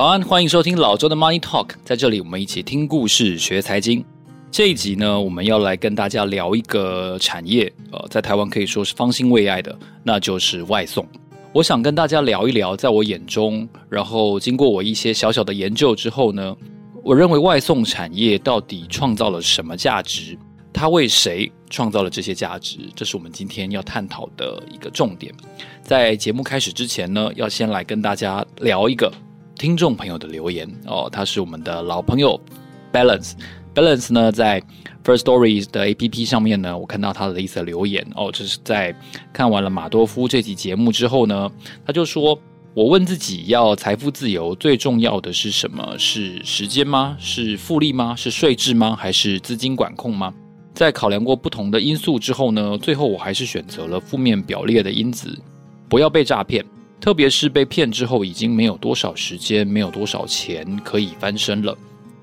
早安，欢迎收听老周的 Money Talk，在这里我们一起听故事学财经。这一集呢，我们要来跟大家聊一个产业，呃，在台湾可以说是方兴未艾的，那就是外送。我想跟大家聊一聊，在我眼中，然后经过我一些小小的研究之后呢，我认为外送产业到底创造了什么价值？它为谁创造了这些价值？这是我们今天要探讨的一个重点。在节目开始之前呢，要先来跟大家聊一个。听众朋友的留言哦，他是我们的老朋友 Balance Balance 呢，在 First Story 的 APP 上面呢，我看到他的一则留言哦，这是在看完了马多夫这期节目之后呢，他就说：“我问自己，要财富自由最重要的是什么？是时间吗？是复利吗？是税制吗？还是资金管控吗？在考量过不同的因素之后呢，最后我还是选择了负面表列的因子，不要被诈骗。”特别是被骗之后，已经没有多少时间，没有多少钱可以翻身了。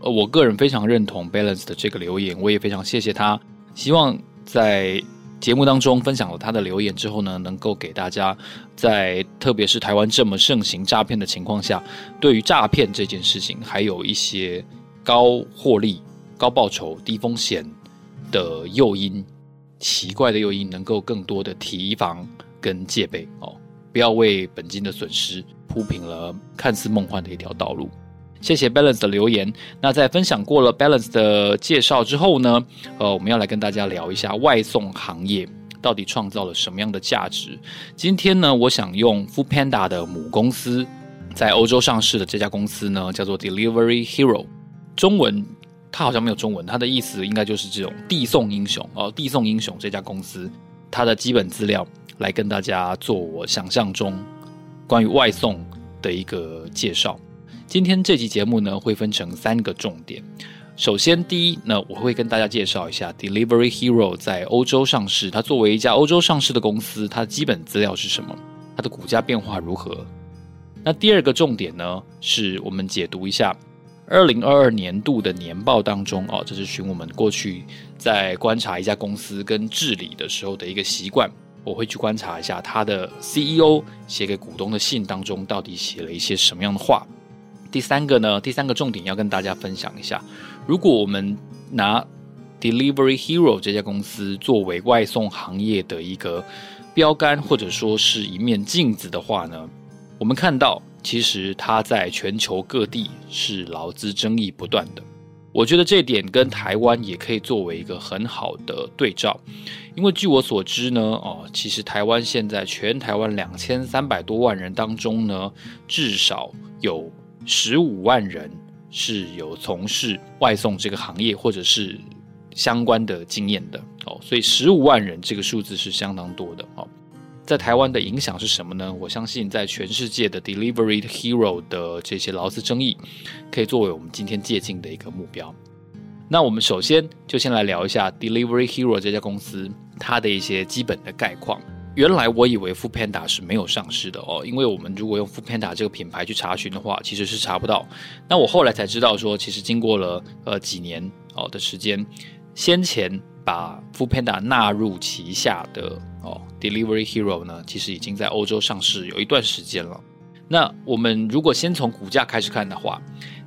呃，我个人非常认同 Balance 的这个留言，我也非常谢谢他。希望在节目当中分享了他的留言之后呢，能够给大家在特别是台湾这么盛行诈骗的情况下，对于诈骗这件事情，还有一些高获利、高报酬、低风险的诱因，奇怪的诱因，能够更多的提防跟戒备哦。不要为本金的损失铺平了看似梦幻的一条道路。谢谢 Balance 的留言。那在分享过了 Balance 的介绍之后呢，呃，我们要来跟大家聊一下外送行业到底创造了什么样的价值。今天呢，我想用 Foodpanda 的母公司在欧洲上市的这家公司呢，叫做 Delivery Hero。中文它好像没有中文，它的意思应该就是这种递送英雄哦，递送英雄这家公司它的基本资料。来跟大家做我想象中关于外送的一个介绍。今天这期节目呢，会分成三个重点。首先，第一呢，我会跟大家介绍一下 Delivery Hero 在欧洲上市。它作为一家欧洲上市的公司，它的基本资料是什么？它的股价变化如何？那第二个重点呢，是我们解读一下二零二二年度的年报当中哦，这是循我们过去在观察一家公司跟治理的时候的一个习惯。我会去观察一下他的 CEO 写给股东的信当中到底写了一些什么样的话。第三个呢，第三个重点要跟大家分享一下，如果我们拿 Delivery Hero 这家公司作为外送行业的一个标杆，或者说是一面镜子的话呢，我们看到其实它在全球各地是劳资争议不断的。我觉得这点跟台湾也可以作为一个很好的对照，因为据我所知呢，哦，其实台湾现在全台湾两千三百多万人当中呢，至少有十五万人是有从事外送这个行业或者是相关的经验的哦，所以十五万人这个数字是相当多的哦。在台湾的影响是什么呢？我相信在全世界的 Delivery Hero 的这些劳资争议，可以作为我们今天借镜的一个目标。那我们首先就先来聊一下 Delivery Hero 这家公司它的一些基本的概况。原来我以为 Foodpanda 是没有上市的哦，因为我们如果用 Foodpanda 这个品牌去查询的话，其实是查不到。那我后来才知道说，其实经过了呃几年哦的时间，先前把 Foodpanda 纳入旗下的。哦，Delivery Hero 呢，其实已经在欧洲上市有一段时间了。那我们如果先从股价开始看的话，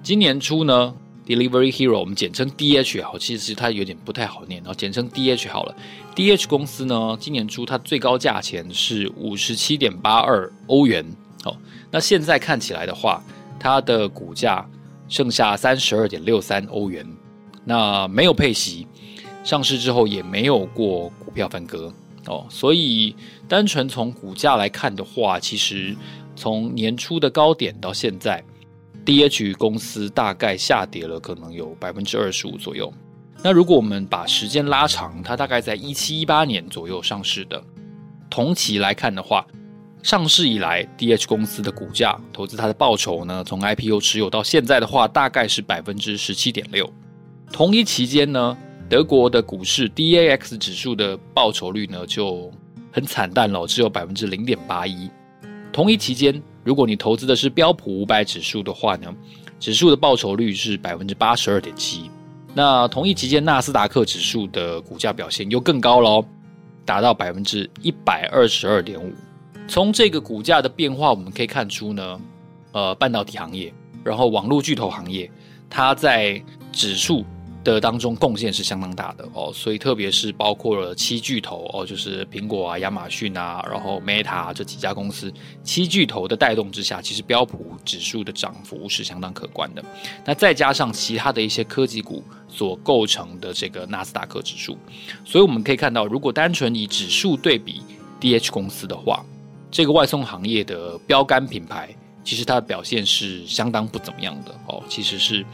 今年初呢，Delivery Hero 我们简称 DH 好，其实它有点不太好念，然后简称 DH 好了。DH 公司呢，今年初它最高价钱是五十七点八二欧元。哦，那现在看起来的话，它的股价剩下三十二点六三欧元。那没有配息，上市之后也没有过股票分割。哦，所以单纯从股价来看的话，其实从年初的高点到现在，DH 公司大概下跌了可能有百分之二十五左右。那如果我们把时间拉长，它大概在一七一八年左右上市的，同期来看的话，上市以来 DH 公司的股价投资它的报酬呢，从 IPO 持有到现在的话，大概是百分之十七点六。同一期间呢，德国的股市 DAX 指数的报酬率呢就很惨淡了，只有百分之零点八一。同一期间，如果你投资的是标普五百指数的话呢，指数的报酬率是百分之八十二点七。那同一期间，纳斯达克指数的股价表现又更高了，达到百分之一百二十二点五。从这个股价的变化，我们可以看出呢，呃，半导体行业然后网络巨头行业，它在指数的当中贡献是相当大的哦，所以特别是包括了七巨头哦，就是苹果啊、亚马逊啊，然后 Meta 这几家公司，七巨头的带动之下，其实标普指数的涨幅是相当可观的。那再加上其他的一些科技股所构成的这个纳斯达克指数，所以我们可以看到，如果单纯以指数对比 DH 公司的话，这个外送行业的标杆品牌，其实它的表现是相当不怎么样的哦，其实是。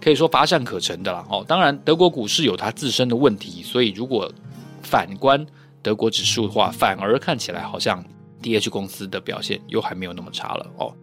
可以说乏善可陈的啦，哦，当然德国股市有它自身的问题，所以如果反观德国指数的话，反而看起来好像 DH 公司的表现又还没有那么差了哦。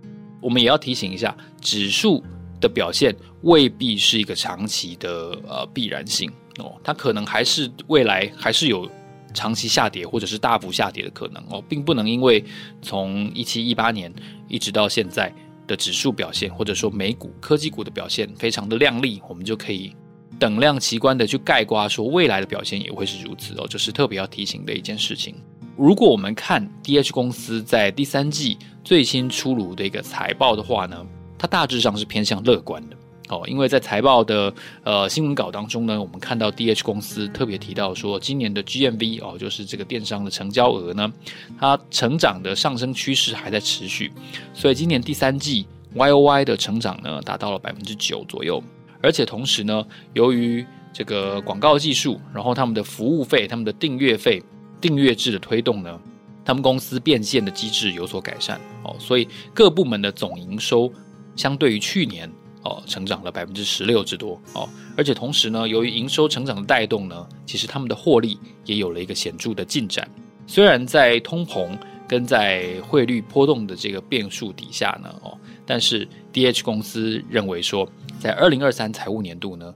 我们也要提醒一下，指数的表现未必是一个长期的呃必然性哦，它可能还是未来还是有长期下跌或者是大幅下跌的可能哦，并不能因为从一七一八年一直到现在。的指数表现，或者说美股科技股的表现非常的靓丽，我们就可以等量齐观的去盖瓜说未来的表现也会是如此哦，这是特别要提醒的一件事情。如果我们看 DH 公司在第三季最新出炉的一个财报的话呢，它大致上是偏向乐观的。哦，因为在财报的呃新闻稿当中呢，我们看到 DH 公司特别提到说，今年的 GMV 哦，就是这个电商的成交额呢，它成长的上升趋势还在持续，所以今年第三季 YOY 的成长呢达到了百分之九左右，而且同时呢，由于这个广告技术，然后他们的服务费、他们的订阅费、订阅制的推动呢，他们公司变现的机制有所改善哦，所以各部门的总营收相对于去年。哦，成长了百分之十六之多哦，而且同时呢，由于营收成长的带动呢，其实他们的获利也有了一个显著的进展。虽然在通膨跟在汇率波动的这个变数底下呢，哦，但是 DH 公司认为说，在二零二三财务年度呢，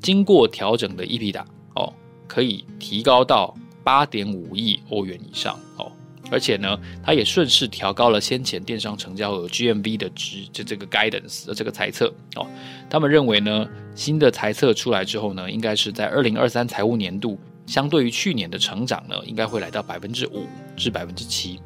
经过调整的 EBITDA 哦，可以提高到八点五亿欧元以上哦。而且呢，它也顺势调高了先前电商成交额 GMV 的值，就这个 guidance 这个猜测哦。他们认为呢，新的猜测出来之后呢，应该是在二零二三财务年度，相对于去年的成长呢，应该会来到百分之五至百分之七，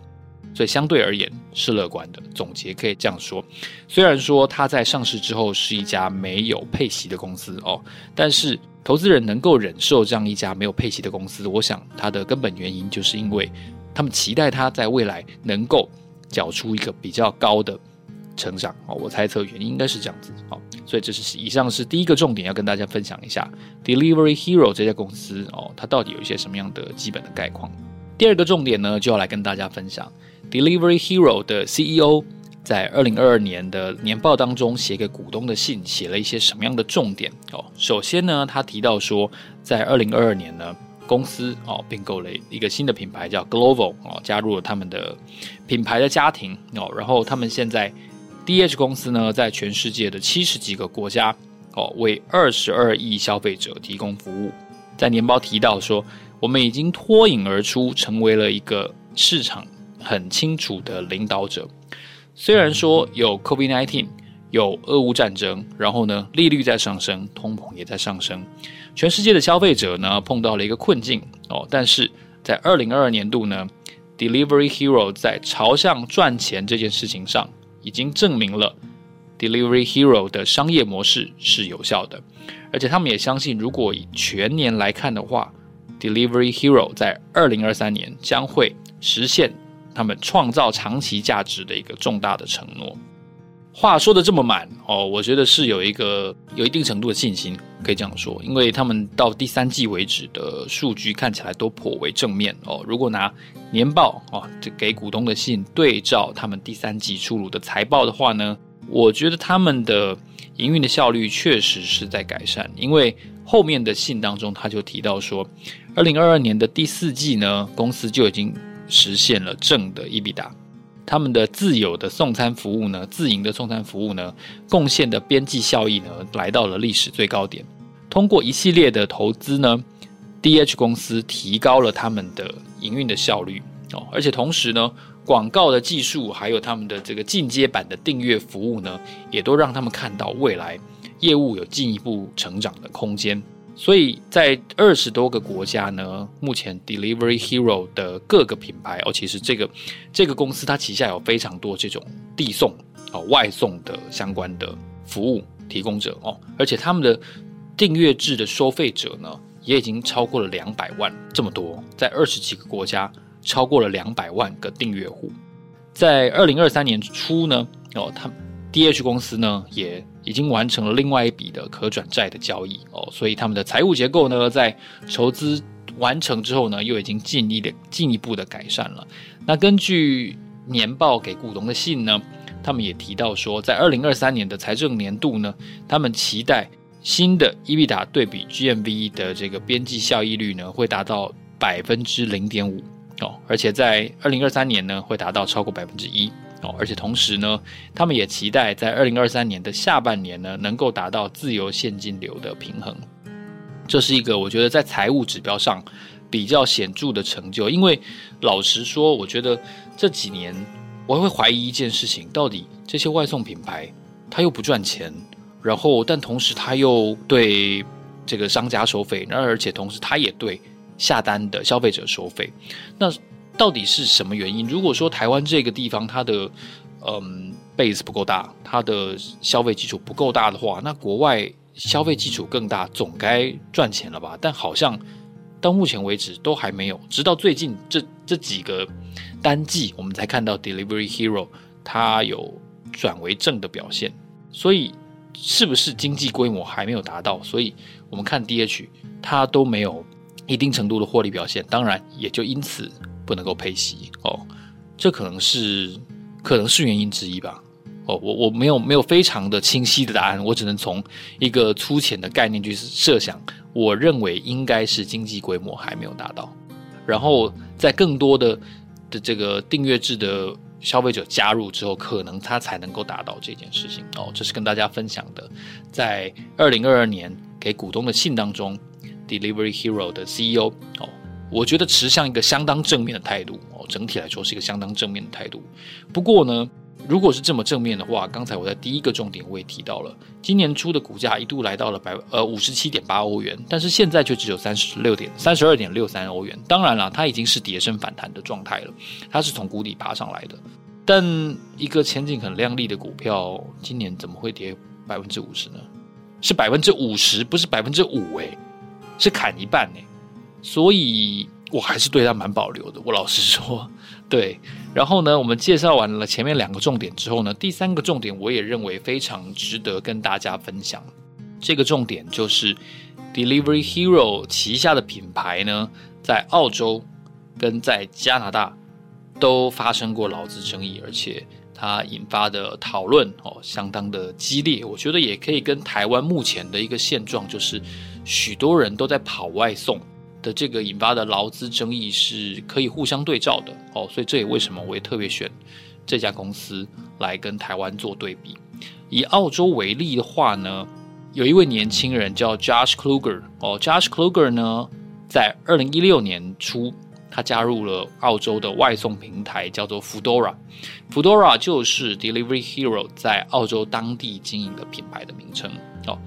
所以相对而言是乐观的。总结可以这样说，虽然说它在上市之后是一家没有配息的公司哦，但是投资人能够忍受这样一家没有配息的公司，我想它的根本原因就是因为。他们期待他在未来能够缴出一个比较高的成长哦，我猜测原因应该是这样子哦，所以这是以上是第一个重点要跟大家分享一下 Delivery Hero 这家公司哦，它到底有一些什么样的基本的概况。第二个重点呢，就要来跟大家分享 Delivery Hero 的 CEO 在二零二二年的年报当中写给股东的信，写了一些什么样的重点哦。首先呢，他提到说，在二零二二年呢。公司哦并购了一个新的品牌叫 Glovo 哦，加入了他们的品牌的家庭哦。然后他们现在 DH 公司呢，在全世界的七十几个国家哦，为二十二亿消费者提供服务。在年报提到说，我们已经脱颖而出，成为了一个市场很清楚的领导者。虽然说有 COVID-19，有俄乌战争，然后呢，利率在上升，通膨也在上升。全世界的消费者呢，碰到了一个困境哦，但是在二零二二年度呢，Delivery Hero 在朝向赚钱这件事情上，已经证明了 Delivery Hero 的商业模式是有效的，而且他们也相信，如果以全年来看的话，Delivery Hero 在二零二三年将会实现他们创造长期价值的一个重大的承诺。话说的这么满哦，我觉得是有一个有一定程度的信心，可以这样说，因为他们到第三季为止的数据看起来都颇为正面哦。如果拿年报哦，这给股东的信对照他们第三季出炉的财报的话呢，我觉得他们的营运的效率确实是在改善，因为后面的信当中他就提到说，二零二二年的第四季呢，公司就已经实现了正的 EBITDA。他们的自有的送餐服务呢，自营的送餐服务呢，贡献的边际效益呢，来到了历史最高点。通过一系列的投资呢，DH 公司提高了他们的营运的效率哦，而且同时呢，广告的技术还有他们的这个进阶版的订阅服务呢，也都让他们看到未来业务有进一步成长的空间。所以在二十多个国家呢，目前 Delivery Hero 的各个品牌哦，其实这个这个公司它旗下有非常多这种递送哦外送的相关的服务提供者哦，而且他们的订阅制的收费者呢，也已经超过了两百万，这么多，在二十几个国家超过了两百万个订阅户。在二零二三年初呢，哦，他 DH 公司呢也已经完成了另外一笔的可转债的交易哦，所以他们的财务结构呢，在筹资完成之后呢，又已经进一的进一步的改善了。那根据年报给股东的信呢，他们也提到说，在二零二三年的财政年度呢，他们期待新的 EBITDA 对比 GMV 的这个边际效益率呢，会达到百分之零点五。哦，而且在二零二三年呢，会达到超过百分之一哦，而且同时呢，他们也期待在二零二三年的下半年呢，能够达到自由现金流的平衡。这是一个我觉得在财务指标上比较显著的成就。因为老实说，我觉得这几年我会怀疑一件事情：到底这些外送品牌他又不赚钱，然后但同时他又对这个商家收费，然而而且同时他也对。下单的消费者收费，那到底是什么原因？如果说台湾这个地方它的嗯 base 不够大，它的消费基础不够大的话，那国外消费基础更大，总该赚钱了吧？但好像到目前为止都还没有，直到最近这这几个单季，我们才看到 Delivery Hero 它有转为正的表现。所以是不是经济规模还没有达到？所以我们看 DH 它都没有。一定程度的获利表现，当然也就因此不能够配息哦，这可能是可能是原因之一吧。哦，我我没有没有非常的清晰的答案，我只能从一个粗浅的概念去设想。我认为应该是经济规模还没有达到，然后在更多的的这个订阅制的消费者加入之后，可能他才能够达到这件事情哦。这是跟大家分享的，在二零二二年给股东的信当中。Delivery Hero 的 CEO 哦，我觉得持向一个相当正面的态度哦，整体来说是一个相当正面的态度。不过呢，如果是这么正面的话，刚才我在第一个重点我也提到了，今年初的股价一度来到了百呃五十七点八欧元，但是现在却只有三十六点三十二点六三欧元。当然了，它已经是跌升反弹的状态了，它是从谷底爬上来的。但一个前景很亮丽的股票，今年怎么会跌百分之五十呢？是百分之五十，不是百分之五诶。是砍一半呢，所以我还是对他蛮保留的。我老实说，对。然后呢，我们介绍完了前面两个重点之后呢，第三个重点我也认为非常值得跟大家分享。这个重点就是 Delivery Hero 旗下的品牌呢，在澳洲跟在加拿大都发生过劳资争议，而且它引发的讨论哦相当的激烈。我觉得也可以跟台湾目前的一个现状就是。许多人都在跑外送的这个引发的劳资争议是可以互相对照的哦，所以这也为什么我也特别选这家公司来跟台湾做对比。以澳洲为例的话呢，有一位年轻人叫 Josh Kluger 哦，Josh Kluger 呢，在二零一六年初，他加入了澳洲的外送平台叫做 Foodora，Foodora 就是 Delivery Hero 在澳洲当地经营的品牌的名称哦，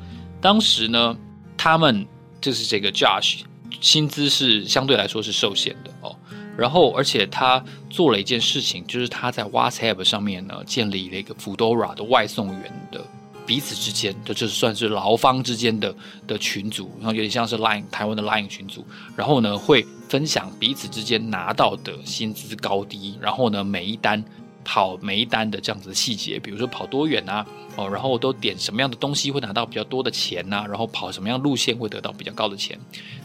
当时呢。他们就是这个 Josh，薪资是相对来说是受限的哦。然后，而且他做了一件事情，就是他在 WhatsApp 上面呢建立了一个 Foodora 的外送员的彼此之间的，就是算是劳方之间的的群组，然后有点像是 Line 台湾的 Line 群组。然后呢，会分享彼此之间拿到的薪资高低，然后呢，每一单。跑每一单的这样子的细节，比如说跑多远啊，哦，然后都点什么样的东西会拿到比较多的钱呐、啊，然后跑什么样路线会得到比较高的钱，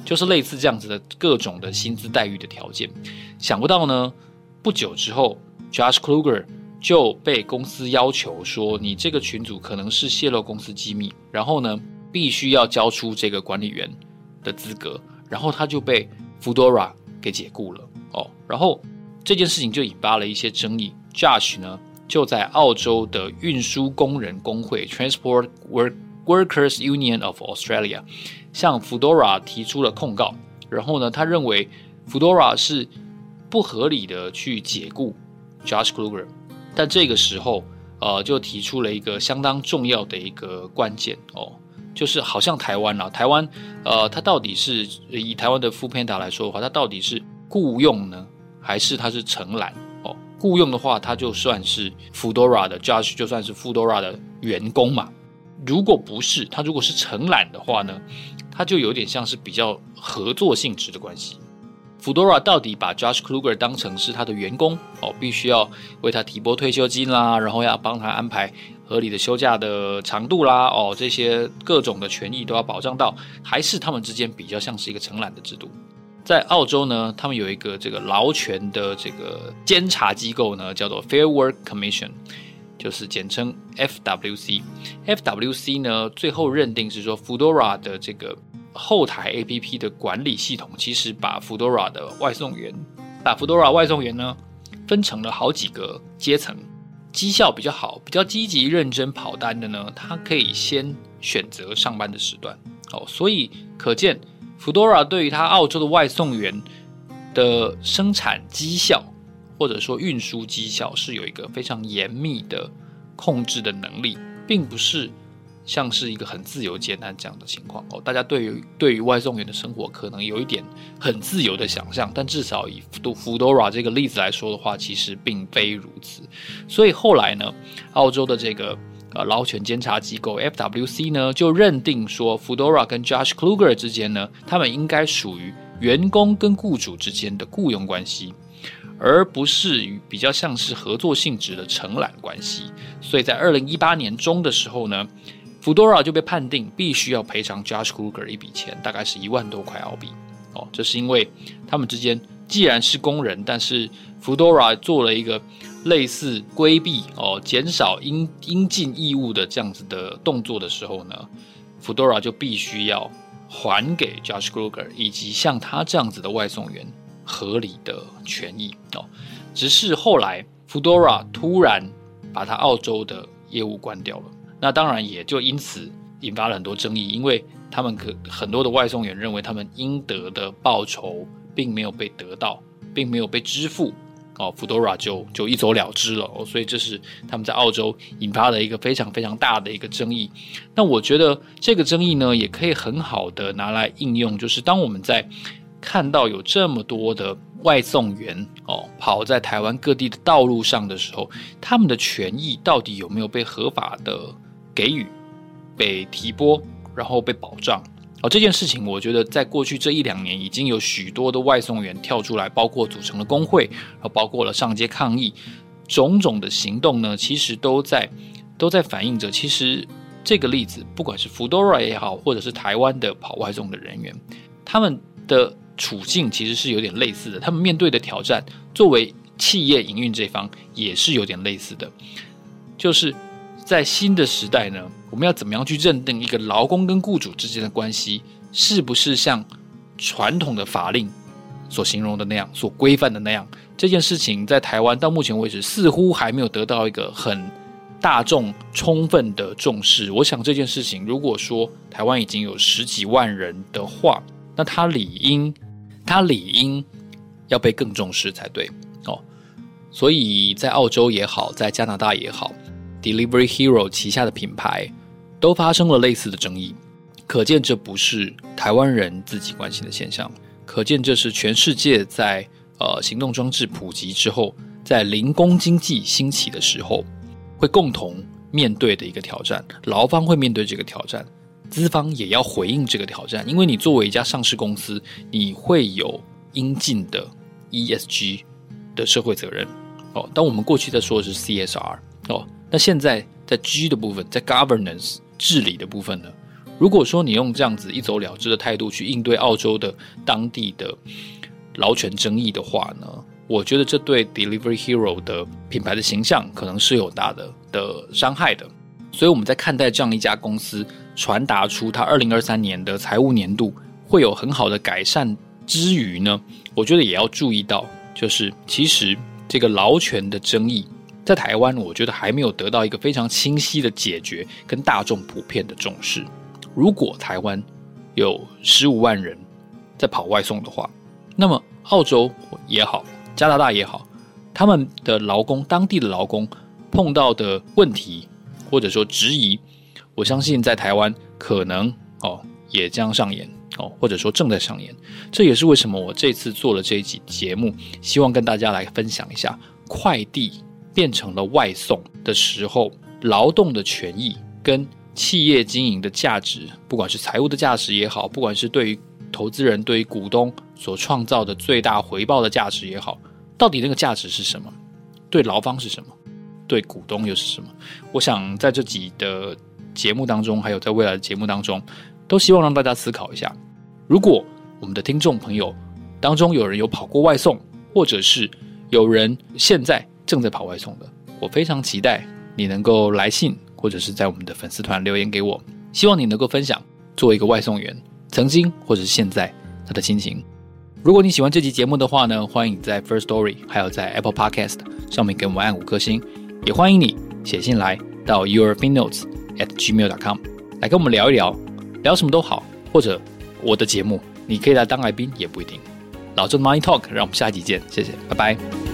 就是类似这样子的各种的薪资待遇的条件。想不到呢，不久之后，Josh Kluger 就被公司要求说，你这个群组可能是泄露公司机密，然后呢，必须要交出这个管理员的资格，然后他就被 Foodora 给解雇了哦，然后这件事情就引发了一些争议。Josh 呢，就在澳洲的运输工人工会 Transport Workers Union of Australia 向 Fedora 提出了控告。然后呢，他认为 Fedora 是不合理的去解雇 Josh Kluger。但这个时候，呃，就提出了一个相当重要的一个关键哦，就是好像台湾啊，台湾，呃，它到底是以台湾的 Foodpanda 来说的话，它到底是雇佣呢，还是它是承揽？雇佣的话，他就算是 Foodora 的 Josh，就算是 Foodora 的员工嘛。如果不是，他如果是承揽的话呢，他就有点像是比较合作性质的关系。Foodora 到底把 Josh Kluger 当成是他的员工哦，必须要为他提拨退休金啦，然后要帮他安排合理的休假的长度啦，哦，这些各种的权益都要保障到，还是他们之间比较像是一个承揽的制度？在澳洲呢，他们有一个这个劳权的这个监察机构呢，叫做 Fair Work Commission，就是简称 FWC。FWC 呢，最后认定是说 Foodora 的这个。后台 APP 的管理系统其实把 Foodora 的外送员，把 Foodora 外送员呢分成了好几个阶层，绩效比较好、比较积极认真跑单的呢，他可以先选择上班的时段。哦，所以可见 Foodora 对于他澳洲的外送员的生产绩效或者说运输绩效是有一个非常严密的控制的能力，并不是。像是一个很自由简单这样的情况哦，大家对于对于外送员的生活可能有一点很自由的想象，但至少以 Foodora 这个例子来说的话，其实并非如此。所以后来呢，澳洲的这个劳权监察机构 FWC 呢就认定说，Foodora 跟 Josh Kluger 之间呢，他们应该属于员工跟雇主之间的雇佣关系，而不是与比较像是合作性质的承揽关系。所以在二零一八年中的时候呢。Foodora 就被判定必须要赔偿 Josh Kluger 一笔钱，大概是一万多块澳币。哦，这是因为他们之间既然是工人，但是 Foodora 做了一个类似规避哦、减少应应尽义务的这样子的动作的时候呢，Foodora 就必须要还给 Josh Kruger 以及像他这样子的外送员合理的权益哦。只是后来 Foodora 突然把他澳洲的业务关掉了。那当然也就因此引发了很多争议，因为他们可很多的外送员认为他们应得的报酬并没有被得到，并没有被支付，哦，Foodora 就就一走了之了，哦，所以这是他们在澳洲引发了一个非常非常大的一个争议。那我觉得这个争议呢，也可以很好的拿来应用，就是当我们在看到有这么多的外送员哦跑在台湾各地的道路上的时候，他们的权益到底有没有被合法的给予被提拨，然后被保障哦，这件事情我觉得在过去这一两年已经有许多的外送员跳出来，包括组成了工会，然后包括了上街抗议，种种的行动呢，其实都在都在反映着，其实这个例子，不管是 Foodora 也好，或者是台湾的跑外送的人员，他们的处境其实是有点类似的，他们面对的挑战，作为企业营运这方也是有点类似的，就是。在新的时代呢，我们要怎么样去认定一个劳工跟雇主之间的关系，是不是像传统的法令所形容的那样，所规范的那样？这件事情在台湾到目前为止似乎还没有得到一个很大众充分的重视。我想这件事情，如果说台湾已经有十几万人的话，那他理应，他理应要被更重视才对哦。所以在澳洲也好，在加拿大也好。Delivery Hero 旗下的品牌都发生了类似的争议，可见这不是台湾人自己关心的现象，可见这是全世界在呃行动装置普及之后，在零工经济兴起的时候，会共同面对的一个挑战。劳方会面对这个挑战，资方也要回应这个挑战，因为你作为一家上市公司，你会有应尽的 ESG 的社会责任哦。当我们过去在说的是 CSR 哦。那现在在 G 的部分，在 governance 治理的部分呢？如果说你用这样子一走了之的态度去应对澳洲的当地的劳权争议的话呢，我觉得这对 Delivery Hero 的品牌的形象可能是有大的的伤害的。所以我们在看待这样一家公司传达出它二零二三年的财务年度会有很好的改善之余呢，我觉得也要注意到，就是其实这个劳权的争议。在台湾，我觉得还没有得到一个非常清晰的解决，跟大众普遍的重视。如果台湾有十五万人在跑外送的话，那么澳洲也好，加拿大也好，他们的劳工，当地的劳工碰到的问题或者说质疑，我相信在台湾可能哦也将上演哦，或者说正在上演。这也是为什么我这次做了这一集节目，希望跟大家来分享一下快递变成了外送的时候，劳动的权益跟企业经营的价值，不管是财务的价值也好，不管是对于投资人、对于股东所创造的最大回报的价值也好，到底那个价值是什么？对劳方是什么？对股东又是什么？我想在这集的节目当中，还有在未来的节目当中，都希望让大家思考一下：如果我们的听众朋友当中有人有跑过外送，或者是有人现在正在跑外送的，我非常期待你能够来信，或者是在我们的粉丝团留言给我，希望你能够分享作为一个外送员曾经或者是现在他的心情。如果你喜欢这集节目的话呢，欢迎在 First Story 还有在 Apple Podcast 上面给我们按五颗星，也欢迎你写信来到 yourfinnotes at gmail.com 来跟我们聊一聊，聊什么都好，或者我的节目你可以来当来宾也不一定。老周的 Money Talk，让我们下一集见，谢谢，拜拜。